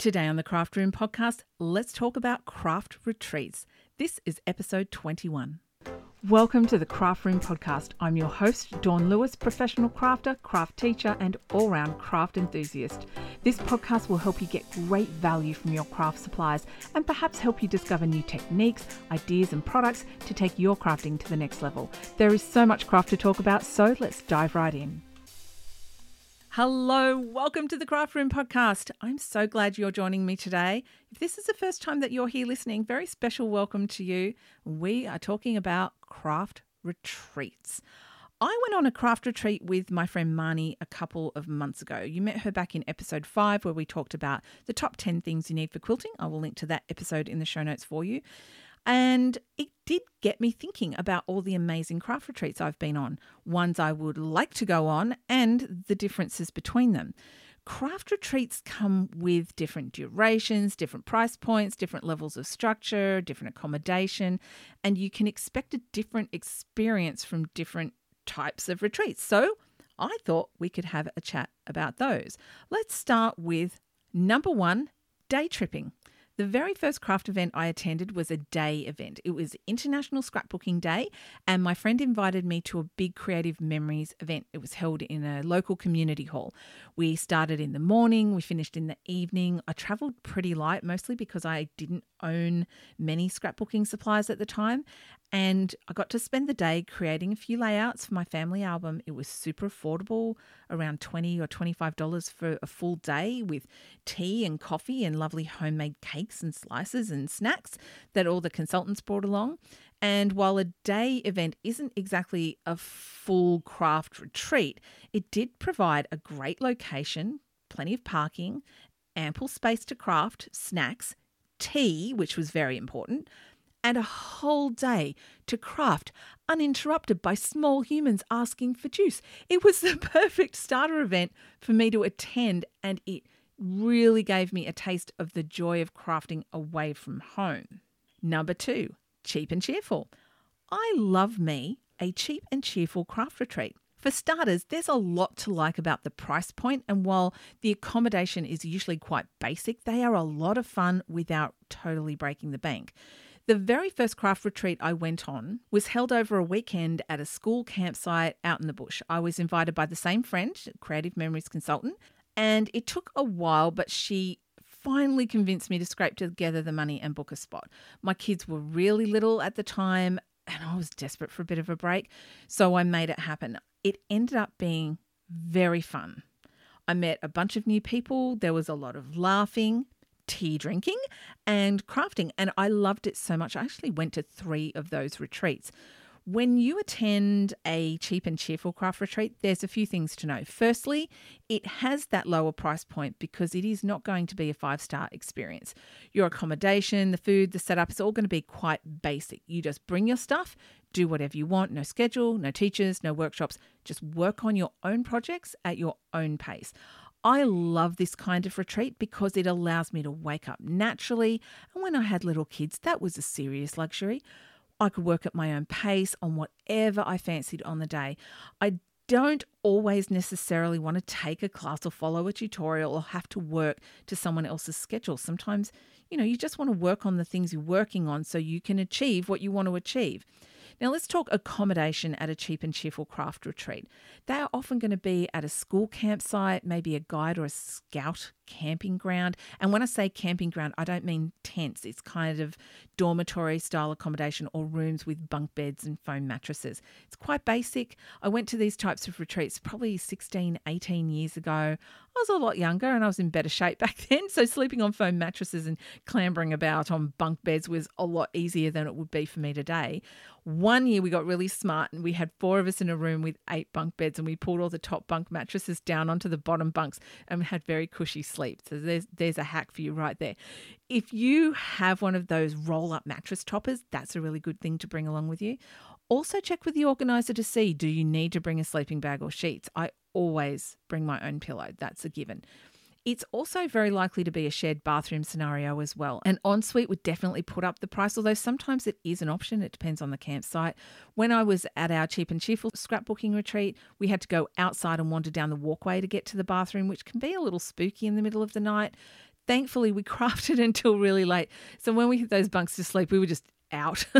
Today on the Craft Room podcast, let's talk about craft retreats. This is episode 21. Welcome to the Craft Room podcast. I'm your host, Dawn Lewis, professional crafter, craft teacher, and all round craft enthusiast. This podcast will help you get great value from your craft supplies and perhaps help you discover new techniques, ideas, and products to take your crafting to the next level. There is so much craft to talk about, so let's dive right in. Hello, welcome to the Craft Room podcast. I'm so glad you're joining me today. If this is the first time that you're here listening, very special welcome to you. We are talking about craft retreats. I went on a craft retreat with my friend Marni a couple of months ago. You met her back in episode five, where we talked about the top 10 things you need for quilting. I will link to that episode in the show notes for you. And it did get me thinking about all the amazing craft retreats I've been on, ones I would like to go on, and the differences between them. Craft retreats come with different durations, different price points, different levels of structure, different accommodation, and you can expect a different experience from different types of retreats. So I thought we could have a chat about those. Let's start with number one day tripping. The very first craft event I attended was a day event. It was International Scrapbooking Day, and my friend invited me to a big Creative Memories event. It was held in a local community hall. We started in the morning, we finished in the evening. I travelled pretty light, mostly because I didn't own many scrapbooking supplies at the time, and I got to spend the day creating a few layouts for my family album. It was super affordable, around 20 or $25 for a full day with tea and coffee and lovely homemade cakes and slices and snacks that all the consultants brought along. And while a day event isn't exactly a full craft retreat, it did provide a great location, plenty of parking, ample space to craft, snacks, tea, which was very important and a whole day to craft, uninterrupted by small humans asking for juice. It was the perfect starter event for me to attend, and it really gave me a taste of the joy of crafting away from home. Number two, cheap and cheerful. I love me a cheap and cheerful craft retreat. For starters, there's a lot to like about the price point, and while the accommodation is usually quite basic, they are a lot of fun without totally breaking the bank. The very first craft retreat I went on was held over a weekend at a school campsite out in the bush. I was invited by the same friend, creative memories consultant, and it took a while, but she finally convinced me to scrape together the money and book a spot. My kids were really little at the time, and I was desperate for a bit of a break, so I made it happen. It ended up being very fun. I met a bunch of new people. There was a lot of laughing, tea drinking and crafting. And I loved it so much. I actually went to three of those retreats. When you attend a cheap and cheerful craft retreat, there's a few things to know. Firstly, it has that lower price point because it is not going to be a five star experience. Your accommodation, the food, the setup is all going to be quite basic. You just bring your stuff, do whatever you want, no schedule, no teachers, no workshops. Just work on your own projects at your own pace. I love this kind of retreat because it allows me to wake up naturally. And when I had little kids, that was a serious luxury. I could work at my own pace on whatever I fancied on the day. I don't always necessarily want to take a class or follow a tutorial or have to work to someone else's schedule. Sometimes, you know, you just want to work on the things you're working on so you can achieve what you want to achieve. Now, let's talk accommodation at a cheap and cheerful craft retreat. They are often going to be at a school campsite, maybe a guide or a scout camping ground. And when I say camping ground, I don't mean tents, it's kind of dormitory style accommodation or rooms with bunk beds and foam mattresses. It's quite basic. I went to these types of retreats probably 16, 18 years ago. I was a lot younger and I was in better shape back then. So sleeping on foam mattresses and clambering about on bunk beds was a lot easier than it would be for me today. One year we got really smart and we had four of us in a room with eight bunk beds and we pulled all the top bunk mattresses down onto the bottom bunks and we had very cushy sleep. So there's there's a hack for you right there. If you have one of those roll up mattress toppers, that's a really good thing to bring along with you. Also check with the organizer to see do you need to bring a sleeping bag or sheets? I always bring my own pillow. That's a given. It's also very likely to be a shared bathroom scenario as well. An ensuite would definitely put up the price, although sometimes it is an option. It depends on the campsite. When I was at our cheap and cheerful scrapbooking retreat, we had to go outside and wander down the walkway to get to the bathroom, which can be a little spooky in the middle of the night. thankfully we crafted until really late. So when we hit those bunks to sleep, we were just out.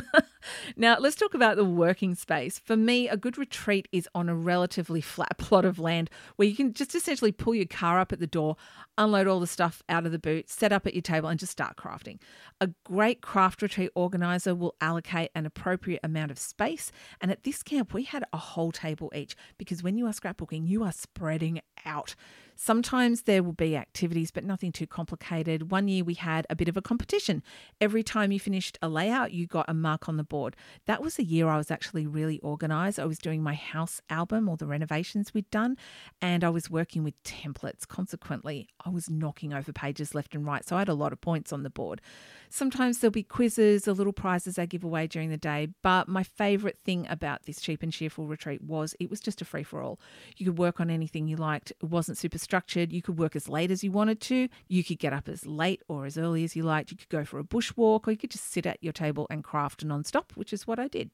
now, let's talk about the working space. For me, a good retreat is on a relatively flat plot of land where you can just essentially pull your car up at the door, unload all the stuff out of the boot, set up at your table, and just start crafting. A great craft retreat organizer will allocate an appropriate amount of space. And at this camp, we had a whole table each because when you are scrapbooking, you are spreading out. Sometimes there will be activities, but nothing too complicated. One year we had a bit of a competition. Every time you finished a layout, you got a mark on the board. That was the year I was actually really organized. I was doing my house album, all the renovations we'd done, and I was working with templates. Consequently, I was knocking over pages left and right. So I had a lot of points on the board. Sometimes there'll be quizzes or little prizes I give away during the day, but my favorite thing about this cheap and cheerful retreat was it was just a free for all. You could work on anything you liked. It wasn't super structured. You could work as late as you wanted to. You could get up as late or as early as you liked. You could go for a bushwalk or you could just sit at your table and craft non-stop, which is what I did.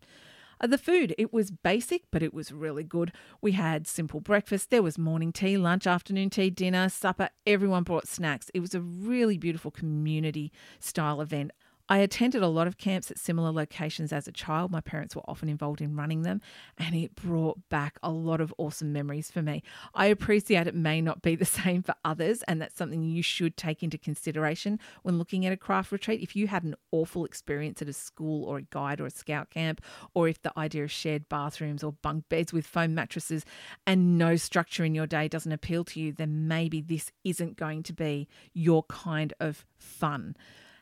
Uh, the food, it was basic, but it was really good. We had simple breakfast. There was morning tea, lunch, afternoon tea, dinner, supper. Everyone brought snacks. It was a really beautiful community style event. I attended a lot of camps at similar locations as a child. My parents were often involved in running them, and it brought back a lot of awesome memories for me. I appreciate it may not be the same for others, and that's something you should take into consideration when looking at a craft retreat. If you had an awful experience at a school or a guide or a scout camp, or if the idea of shared bathrooms or bunk beds with foam mattresses and no structure in your day doesn't appeal to you, then maybe this isn't going to be your kind of fun.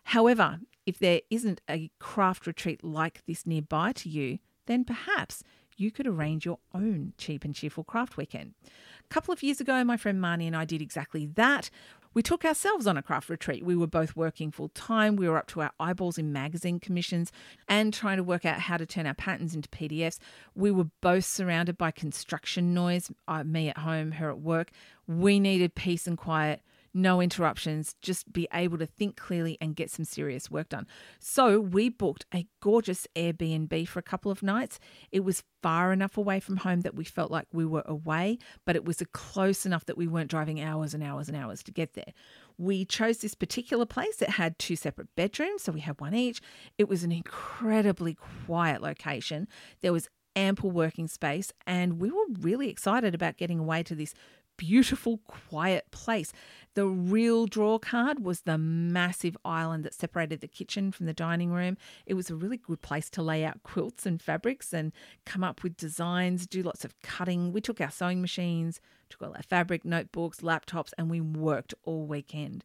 However, if there isn't a craft retreat like this nearby to you, then perhaps you could arrange your own cheap and cheerful craft weekend. A couple of years ago, my friend Marni and I did exactly that. We took ourselves on a craft retreat. We were both working full time. We were up to our eyeballs in magazine commissions and trying to work out how to turn our patterns into PDFs. We were both surrounded by construction noise, uh, me at home, her at work. We needed peace and quiet no interruptions, just be able to think clearly and get some serious work done. So we booked a gorgeous Airbnb for a couple of nights. It was far enough away from home that we felt like we were away, but it was close enough that we weren't driving hours and hours and hours to get there. We chose this particular place. It had two separate bedrooms, so we had one each. It was an incredibly quiet location. There was ample working space, and we were really excited about getting away to this beautiful, quiet place. The real draw card was the massive island that separated the kitchen from the dining room. It was a really good place to lay out quilts and fabrics and come up with designs, do lots of cutting. We took our sewing machines, took all our fabric, notebooks, laptops, and we worked all weekend.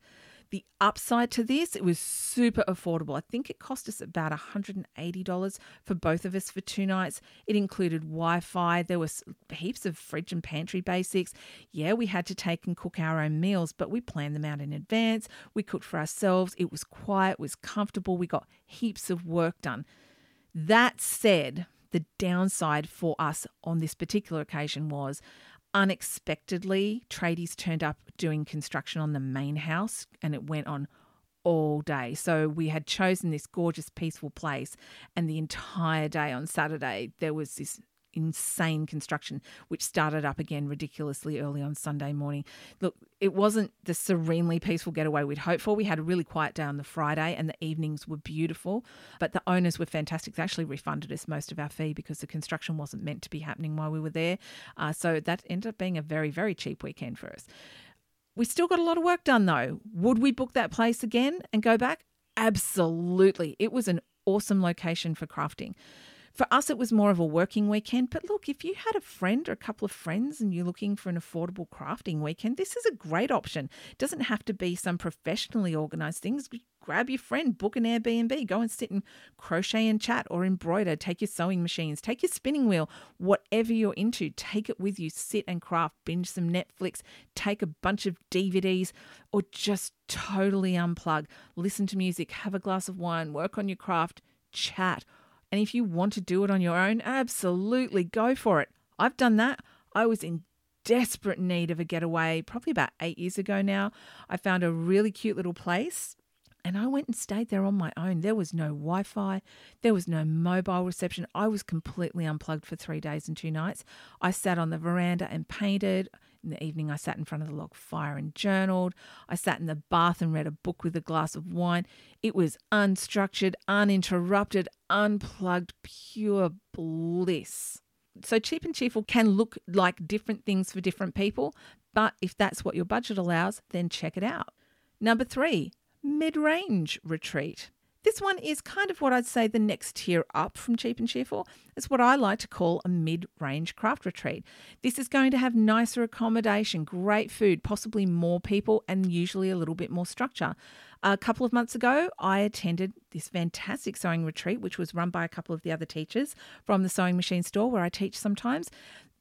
The upside to this, it was super affordable. I think it cost us about $180 for both of us for two nights. It included Wi Fi, there was heaps of fridge and pantry basics. Yeah, we had to take and cook our own meals, but we planned them out in advance. We cooked for ourselves. It was quiet, it was comfortable. We got heaps of work done. That said, the downside for us on this particular occasion was unexpectedly, tradies turned up doing construction on the main house and it went on all day. So we had chosen this gorgeous, peaceful place, and the entire day on Saturday, there was this insane construction, which started up again ridiculously early on Sunday morning. Look, it wasn't the serenely peaceful getaway we'd hoped for. We had a really quiet day on the Friday, and the evenings were beautiful. But the owners were fantastic. They actually refunded us most of our fee because the construction wasn't meant to be happening while we were there. Uh, so that ended up being a very, very cheap weekend for us. We still got a lot of work done though. Would we book that place again and go back? Absolutely. It was an awesome location for crafting. For us, it was more of a working weekend. But look, if you had a friend or a couple of friends and you're looking for an affordable crafting weekend, this is a great option. It doesn't have to be some professionally organized things. Grab your friend, book an Airbnb, go and sit and crochet and chat or embroider. Take your sewing machines, take your spinning wheel, whatever you're into, take it with you. Sit and craft, binge some Netflix, take a bunch of DVDs, or just totally unplug. Listen to music, have a glass of wine, work on your craft, chat and if you want to do it on your own, absolutely go for it. I've done that. I was in desperate need of a getaway probably about eight years ago now. I found a really cute little place and I went and stayed there on my own. There was no Wi Fi, there was no mobile reception. I was completely unplugged for three days and two nights. I sat on the veranda and painted In the evening, I sat in front of the log fire and journaled. I sat in the bath and read a book with a glass of wine. It was unstructured, uninterrupted, unplugged, pure bliss. So, cheap and cheerful can look like different things for different people, but if that's what your budget allows, then check it out. Number three, mid range retreat. This one is kind of what I'd say the next tier up from cheap and cheerful. It's what I like to call a mid range craft retreat. This is going to have nicer accommodation, great food, possibly more people, and usually a little bit more structure. A couple of months ago, I attended this fantastic sewing retreat, which was run by a couple of the other teachers from the sewing machine store where I teach sometimes.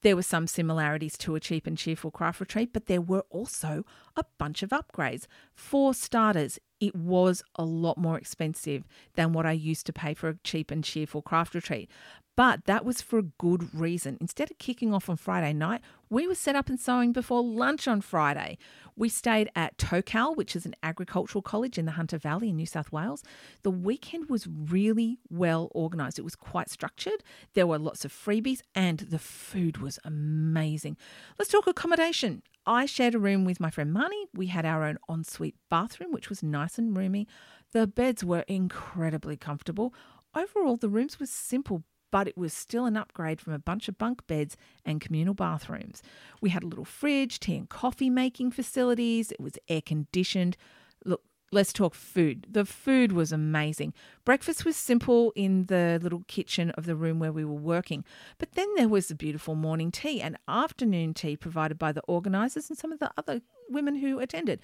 There were some similarities to a cheap and cheerful craft retreat, but there were also a bunch of upgrades. For starters, it was a lot more expensive than what I used to pay for a cheap and cheerful craft retreat. But that was for a good reason. Instead of kicking off on Friday night, we were set up and sewing before lunch on Friday. We stayed at Tocal, which is an agricultural college in the Hunter Valley in New South Wales. The weekend was really well organised. It was quite structured. There were lots of freebies and the food was amazing. Let's talk accommodation. I shared a room with my friend Marni. We had our own ensuite bathroom, which was nice and roomy. The beds were incredibly comfortable. Overall, the rooms were simple but it was still an upgrade from a bunch of bunk beds and communal bathrooms. We had a little fridge, tea and coffee making facilities, it was air conditioned. Look, let's talk food. The food was amazing. Breakfast was simple in the little kitchen of the room where we were working, but then there was the beautiful morning tea and afternoon tea provided by the organisers and some of the other women who attended.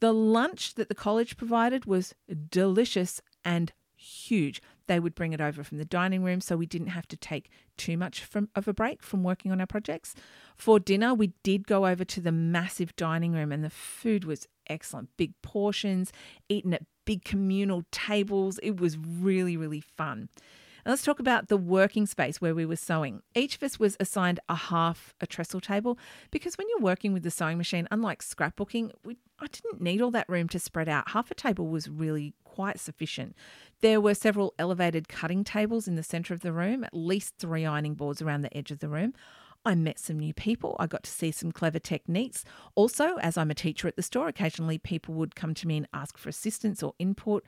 The lunch that the college provided was delicious and huge. They would bring it over from the dining room so we didn't have to take too much from, of a break from working on our projects. For dinner, we did go over to the massive dining room and the food was excellent. Big portions, eaten at big communal tables. It was really, really fun. Now let's talk about the working space where we were sewing. Each of us was assigned a half a trestle table because when you're working with the sewing machine, unlike scrapbooking, we, I didn't need all that room to spread out. Half a table was really quite sufficient. There were several elevated cutting tables in the centre of the room, at least three ironing boards around the edge of the room. I met some new people. I got to see some clever techniques. Also, as I'm a teacher at the store, occasionally people would come to me and ask for assistance or input.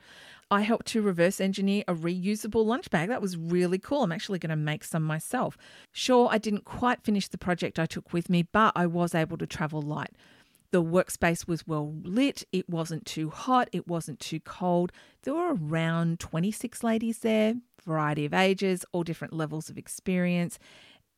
I helped to reverse engineer a reusable lunch bag. That was really cool. I'm actually going to make some myself. Sure, I didn't quite finish the project I took with me, but I was able to travel light. The workspace was well lit. It wasn't too hot. It wasn't too cold. There were around 26 ladies there, variety of ages, all different levels of experience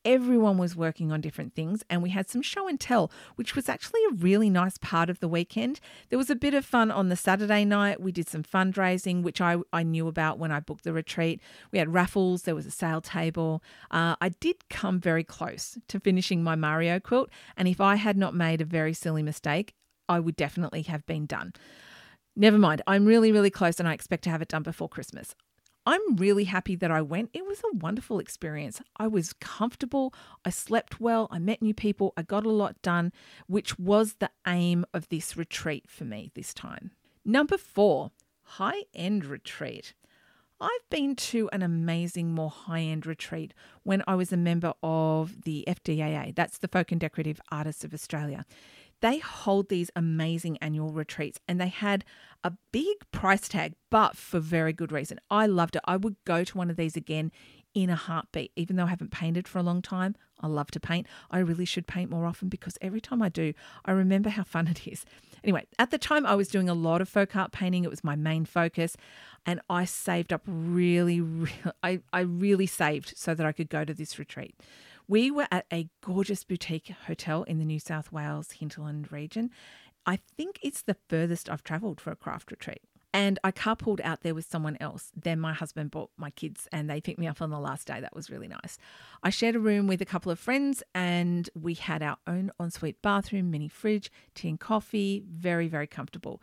everyone was working on different things and we had some show and tell which was actually a really nice part of the weekend. There was a bit of fun on the saturday night. We did some fundraising which i, I knew about when i booked the retreat. We had raffles. There was a sale table. Uh, i did come very close to finishing my mario quilt and if i had not made a very silly mistake i would definitely have been done. Never mind, I'm really, really close and I expect to have it done before Christmas. I'm really happy that I went. It was a wonderful experience. I was comfortable, I slept well, I met new people, I got a lot done, which was the aim of this retreat for me this time. Number four, high end retreat. I've been to an amazing, more high end retreat when I was a member of the FDAA, that's the Folk and Decorative Artists of Australia they hold these amazing annual retreats and they had a big price tag, but for very good reason. I loved it. I would go to one of these again in a heartbeat, even though I haven't painted for a long time. I love to paint. I really should paint more often because every time I do, I remember how fun it is. Anyway, at the time, I was doing a lot of folk art painting. It was my main focus. And I saved up really, really I, I really saved so that I could go to this retreat. We were at a gorgeous boutique hotel in the New South Wales hinterland region. I think it's the furthest I've travelled for a craft retreat. And I carpooled out there with someone else. Then my husband brought my kids and they picked me up on the last day. That was really nice. I shared a room with a couple of friends and we had our own ensuite bathroom, mini fridge, tea and coffee. Very, very comfortable.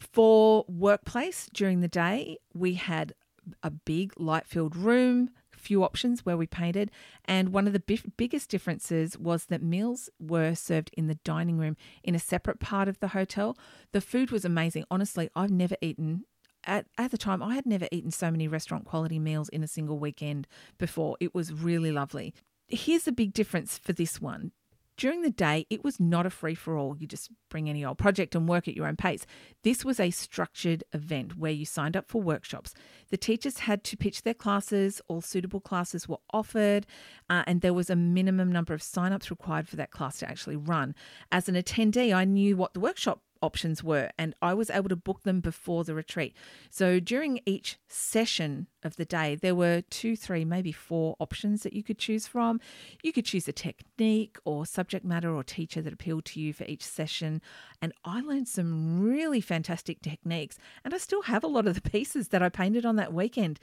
For workplace during the day, we had a big light filled room, few options where we painted, and one of the bif- biggest differences was that meals were served in the dining room in a separate part of the hotel. The food was amazing. Honestly, I've never eaten at, at the time, I had never eaten so many restaurant quality meals in a single weekend before. It was really lovely. Here's the big difference for this one During the day, it was not a free for all. You just bring any old project and work at your own pace. This was a structured event where you signed up for workshops. The teachers had to pitch their classes, all suitable classes were offered, uh, and there was a minimum number of sign-ups required for that class to actually run. As an attendee, I knew what the workshop options were, and I was able to book them before the retreat. So during each session of the day, there were two, three, maybe four options that you could choose from. You could choose a technique or subject matter or teacher that appealed to you for each session. And I learned some really fantastic techniques, and I still have a lot of the pieces that I painted on that weekend.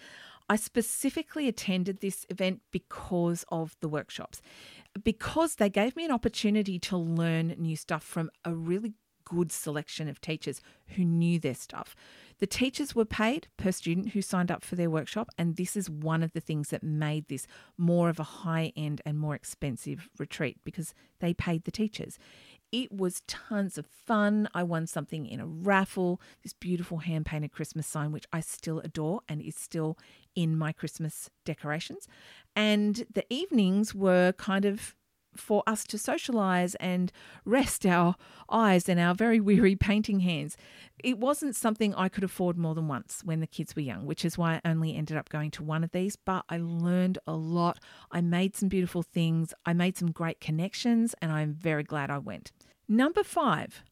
I specifically attended this event because of the workshops, because they gave me an opportunity to learn new stuff from a really good selection of teachers who knew their stuff. The teachers were paid per student who signed up for their workshop, and this is one of the things that made this more of a high end and more expensive retreat because they paid the teachers. It was tons of fun. I won something in a raffle, this beautiful hand painted Christmas sign, which I still adore and is still in my Christmas decorations. And the evenings were kind of for us to socialize and rest our eyes and our very weary painting hands. It wasn't something I could afford more than once when the kids were young, which is why I only ended up going to one of these. But I learned a lot. I made some beautiful things. I made some great connections, and I'm very glad I went. Number five,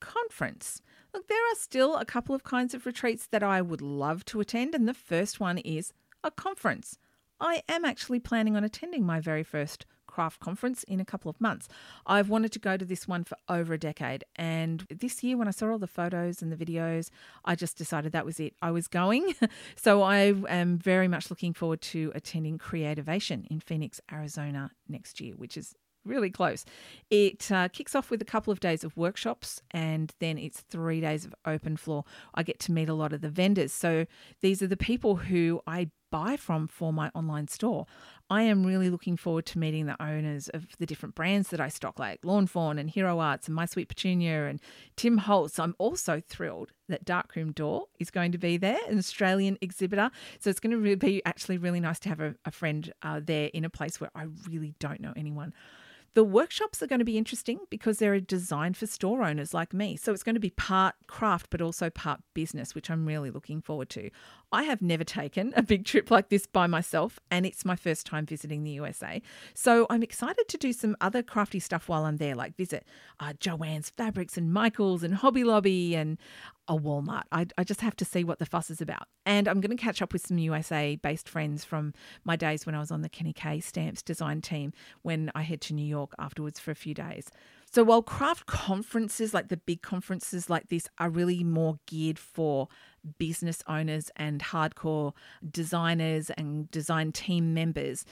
conference. Look, there are still a couple of kinds of retreats that I would love to attend, and the first one is a conference. I am actually planning on attending my very first craft conference in a couple of months. I've wanted to go to this one for over a decade. And this year, when I saw all the photos and the videos, I just decided that was it. I was going. so I am very much looking forward to attending Creativation in Phoenix, Arizona next year, which is really close. It uh, kicks off with a couple of days of workshops and then it's three days of open floor. I get to meet a lot of the vendors. So these are the people who I buy from for my online store. I am really looking forward to meeting the owners of the different brands that I stock, like Lawn Fawn and Hero Arts and My Sweet Petunia and Tim Holtz. I'm also thrilled that Darkroom Door is going to be there, an Australian exhibitor. So it's going to be actually really nice to have a, a friend uh, there in a place where I really don't know anyone. The workshops are going to be interesting because they're designed for store owners like me. So it's going to be part craft, but also part business, which I'm really looking forward to. I have never taken a big trip like this by myself, and it's my first time visiting the USA. So I'm excited to do some other crafty stuff while I'm there, like visit uh, Joann's Fabrics and Michael's and Hobby Lobby and a Walmart. I, I just have to see what the fuss is about. And I'm going to catch up with some USA based friends from my days when I was on the Kenny K Stamps design team when I head to New York afterwards for a few days. So while craft conferences, like the big conferences like this, are really more geared for business owners and hardcore designers and design team members,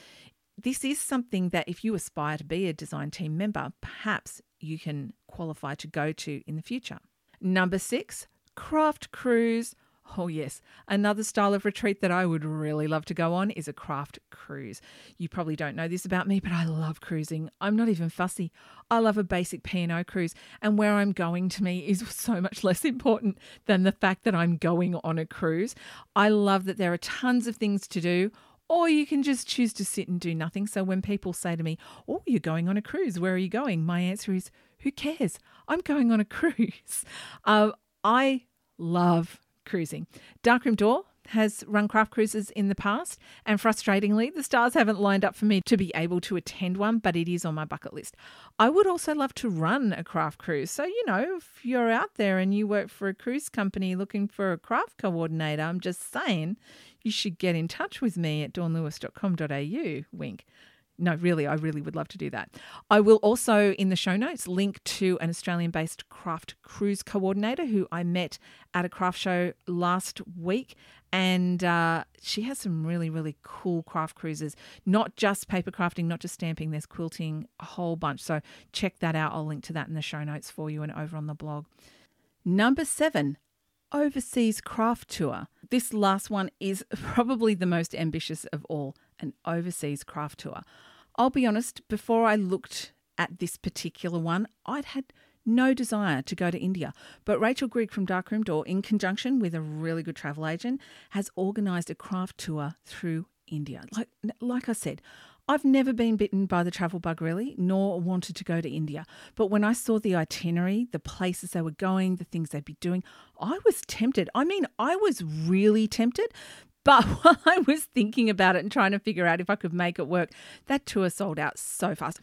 this is something that if you aspire to be a design team member, perhaps you can qualify to go to in the future. Number six, craft cruise Oh, yes. Another style of retreat that I would really love to go on is a craft cruise. You probably don't know this about me, but I love cruising. I'm not even fussy. I love a basic P&O cruise, and where I'm going to me is so much less important than the fact that I'm going on a cruise. I love that there are tons of things to do or you can just choose to sit and do nothing. So when people say to me, Oh, you're going on a cruise, where are you going? My answer is, Who cares? I'm going on a cruise. Uh, I love cruising. Darkroom Door has run craft cruises in the past, and frustratingly, the stars haven't lined up for me to be able to attend one, but it is on my bucket list. I would also love to run a craft cruise. So, you know, if you're out there and you work for a cruise company looking for a craft coordinator, I'm just saying you should get in touch with me at dawnlewis.com.au. Wink no, really, I really would love to do that. I will also, in the show notes, link to an Australian based craft cruise coordinator who I met at a craft show last week. And uh, she has some really, really cool craft cruises, not just paper crafting, not just stamping, there's quilting, a whole bunch. So check that out. I'll link to that in the show notes for you and over on the blog. Number seven, overseas craft tour. This last one is probably the most ambitious of all an overseas craft tour. I'll be honest, before I looked at this particular one, I'd had no desire to go to India. But Rachel Grigg from Darkroom Door, in conjunction with a really good travel agent, has organised a craft tour through India. Like, like I said, I've never been bitten by the travel bug really, nor wanted to go to India. But when I saw the itinerary, the places they were going, the things they'd be doing, I was tempted. I mean, I was really tempted. But while I was thinking about it and trying to figure out if I could make it work, that tour sold out so fast.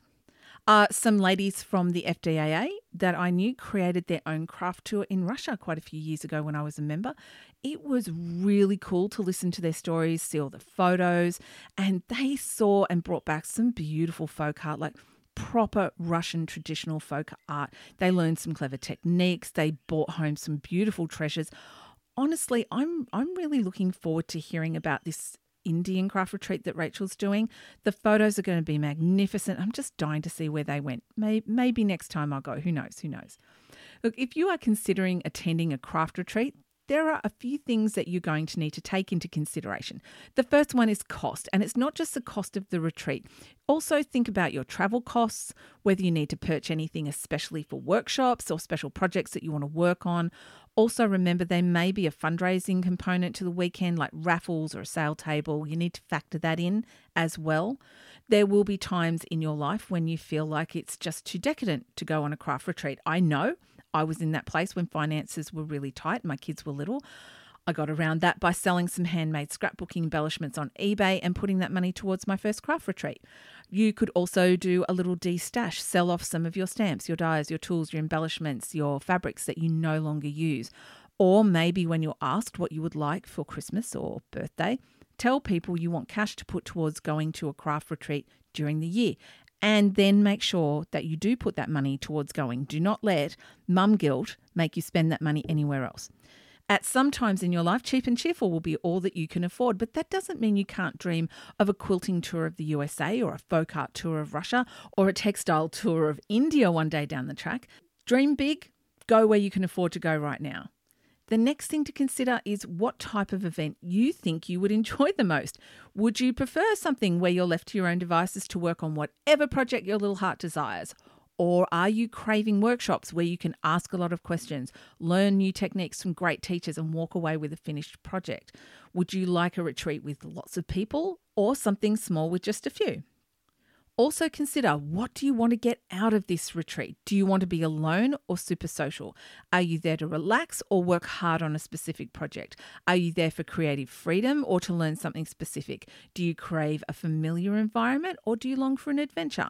Uh, some ladies from the FDAA that I knew created their own craft tour in Russia quite a few years ago when I was a member. It was really cool to listen to their stories, see all the photos, and they saw and brought back some beautiful folk art, like proper Russian traditional folk art. They learned some clever techniques, they brought home some beautiful treasures. Honestly, I'm I'm really looking forward to hearing about this Indian craft retreat that Rachel's doing. The photos are going to be magnificent. I'm just dying to see where they went. Maybe, maybe next time I'll go. Who knows? Who knows? Look, if you are considering attending a craft retreat, there are a few things that you're going to need to take into consideration. The first one is cost, and it's not just the cost of the retreat. Also, think about your travel costs, whether you need to purchase anything, especially for workshops or special projects that you want to work on. Also, remember there may be a fundraising component to the weekend, like raffles or a sale table. You need to factor that in as well. There will be times in your life when you feel like it's just too decadent to go on a craft retreat. I know I was in that place when finances were really tight, my kids were little. I got around that by selling some handmade scrapbooking embellishments on eBay and putting that money towards my first craft retreat. You could also do a little de-stash, sell off some of your stamps, your dies, your tools, your embellishments, your fabrics that you no longer use. Or maybe when you're asked what you would like for Christmas or birthday, tell people you want cash to put towards going to a craft retreat during the year and then make sure that you do put that money towards going. Do not let mum guilt make you spend that money anywhere else. At some times in your life, cheap and cheerful will be all that you can afford, but that doesn't mean you can't dream of a quilting tour of the USA or a folk art tour of Russia or a textile tour of India one day down the track. Dream big, go where you can afford to go right now. The next thing to consider is what type of event you think you would enjoy the most. Would you prefer something where you're left to your own devices to work on whatever project your little heart desires? Or are you craving workshops where you can ask a lot of questions, learn new techniques from great teachers, and walk away with a finished project? Would you like a retreat with lots of people or something small with just a few? Also consider what do you want to get out of this retreat? Do you want to be alone or super social? Are you there to relax or work hard on a specific project? Are you there for creative freedom or to learn something specific? Do you crave a familiar environment or do you long for an adventure?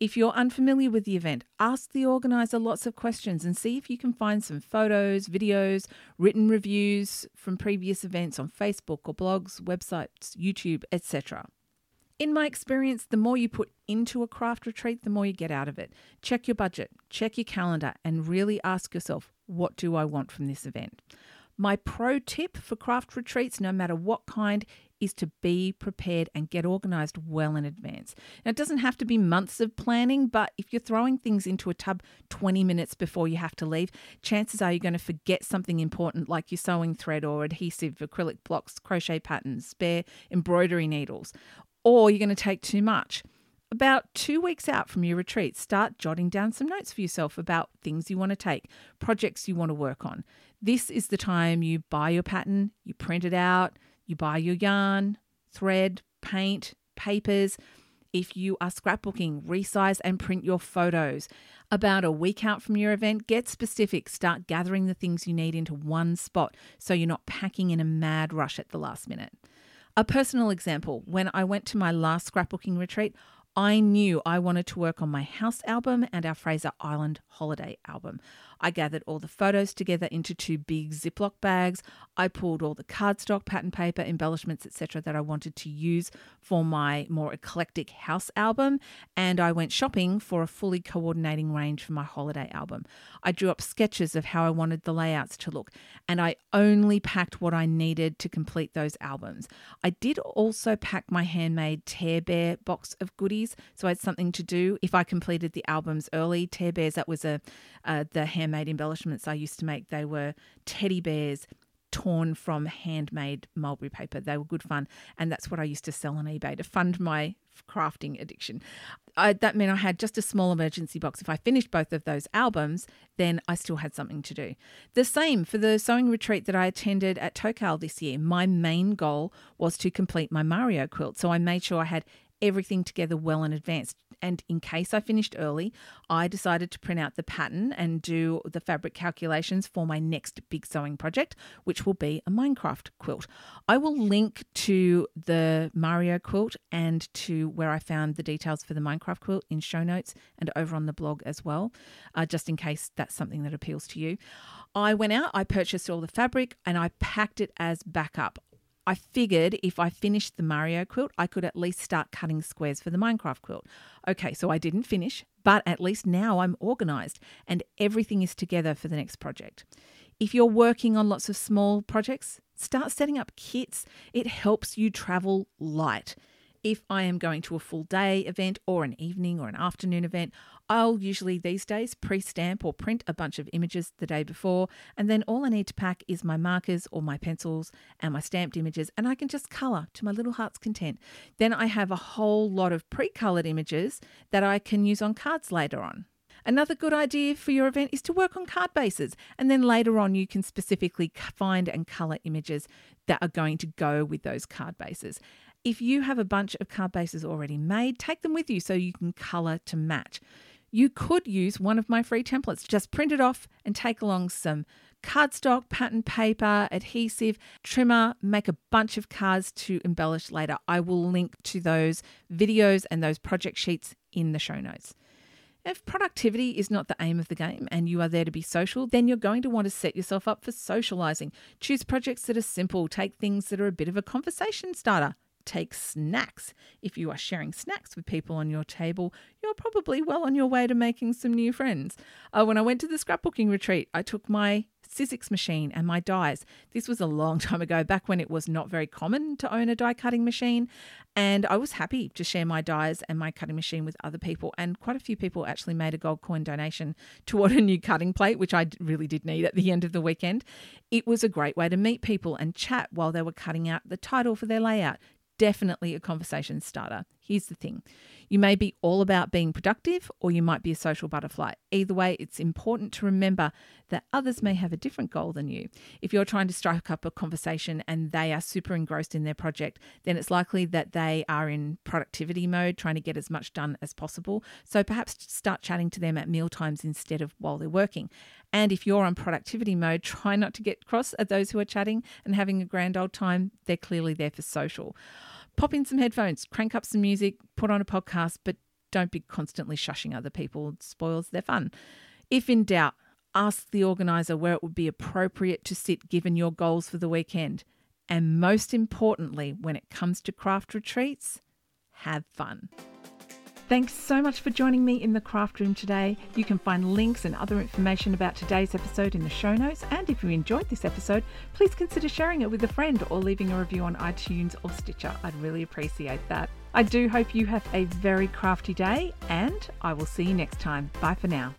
If you're unfamiliar with the event, ask the organizer lots of questions and see if you can find some photos, videos, written reviews from previous events on Facebook or blogs, websites, YouTube, etc. In my experience, the more you put into a craft retreat, the more you get out of it. Check your budget, check your calendar, and really ask yourself, what do I want from this event? My pro tip for craft retreats, no matter what kind, is to be prepared and get organized well in advance. Now, it doesn't have to be months of planning, but if you're throwing things into a tub 20 minutes before you have to leave, chances are you're going to forget something important like your sewing thread or adhesive, acrylic blocks, crochet patterns, spare embroidery needles, or you're going to take too much. About two weeks out from your retreat, start jotting down some notes for yourself about things you want to take, projects you want to work on. This is the time you buy your pattern, you print it out, you buy your yarn, thread, paint, papers. If you are scrapbooking, resize and print your photos. About a week out from your event, get specific. Start gathering the things you need into one spot so you're not packing in a mad rush at the last minute. A personal example when I went to my last scrapbooking retreat, I knew I wanted to work on my house album and our Fraser Island holiday album. I gathered all the photos together into two big Ziploc bags. I pulled all the cardstock, pattern paper, embellishments, etc., that I wanted to use for my more eclectic house album, and I went shopping for a fully coordinating range for my holiday album. I drew up sketches of how I wanted the layouts to look, and I only packed what I needed to complete those albums. I did also pack my handmade Tear Bear box of goodies, so I had something to do if I completed the albums early. Tear Bears, that was a uh, the handmade embellishments I used to make. They were teddy bears torn from handmade mulberry paper. They were good fun, and that's what I used to sell on eBay to fund my crafting addiction. I, that meant I had just a small emergency box. If I finished both of those albums, then I still had something to do. The same for the sewing retreat that I attended at Tocal this year. My main goal was to complete my Mario quilt, so I made sure I had everything together well in advance. And in case I finished early, I decided to print out the pattern and do the fabric calculations for my next big sewing project, which will be a Minecraft quilt. I will link to the Mario quilt and to where I found the details for the Minecraft quilt in show notes and over on the blog as well, uh, just in case that's something that appeals to you. I went out, I purchased all the fabric, and I packed it as backup. I figured if I finished the Mario quilt, I could at least start cutting squares for the Minecraft quilt. Okay, so I didn't finish, but at least now I'm organized and everything is together for the next project. If you're working on lots of small projects, start setting up kits. It helps you travel light. If I am going to a full day event or an evening or an afternoon event, I'll usually these days pre stamp or print a bunch of images the day before, and then all I need to pack is my markers or my pencils and my stamped images, and I can just colour to my little heart's content. Then I have a whole lot of pre coloured images that I can use on cards later on. Another good idea for your event is to work on card bases, and then later on, you can specifically find and colour images that are going to go with those card bases. If you have a bunch of card bases already made, take them with you so you can colour to match. You could use one of my free templates, just print it off and take along some cardstock, pattern paper, adhesive, trimmer, make a bunch of cards to embellish later. I will link to those videos and those project sheets in the show notes. If productivity is not the aim of the game and you are there to be social, then you're going to want to set yourself up for socializing. Choose projects that are simple, take things that are a bit of a conversation starter take snacks. If you are sharing snacks with people on your table, you're probably well on your way to making some new friends. Uh, when I went to the scrapbooking retreat, I took my Sizzix machine and my dies. This was a long time ago, back when it was not very common to own a die cutting machine. And I was happy to share my dies and my cutting machine with other people. And quite a few people actually made a gold coin donation toward a new cutting plate, which I really did need at the end of the weekend. It was a great way to meet people and chat while they were cutting out the title for their layout, definitely a conversation starter. Here's the thing you may be all about being productive, or you might be a social butterfly. Either way, it's important to remember that others may have a different goal than you. If you're trying to strike up a conversation and they are super engrossed in their project, then it's likely that they are in productivity mode, trying to get as much done as possible. So perhaps start chatting to them at meal times instead of while they're working. And if you're on productivity mode, try not to get cross at those who are chatting and having a grand old time. They're clearly there for social pop in some headphones, crank up some music, put on a podcast, but don't be constantly shushing other people. It spoils their fun. If in doubt, ask the organizer where it would be appropriate to sit given your goals for the weekend. And most importantly, when it comes to craft retreats, have fun. Thanks so much for joining me in the craft room today. You can find links and other information about today's episode in the show notes. And if you enjoyed this episode, please consider sharing it with a friend or leaving a review on iTunes or Stitcher. I'd really appreciate that. I do hope you have a very crafty day, and I will see you next time. Bye for now.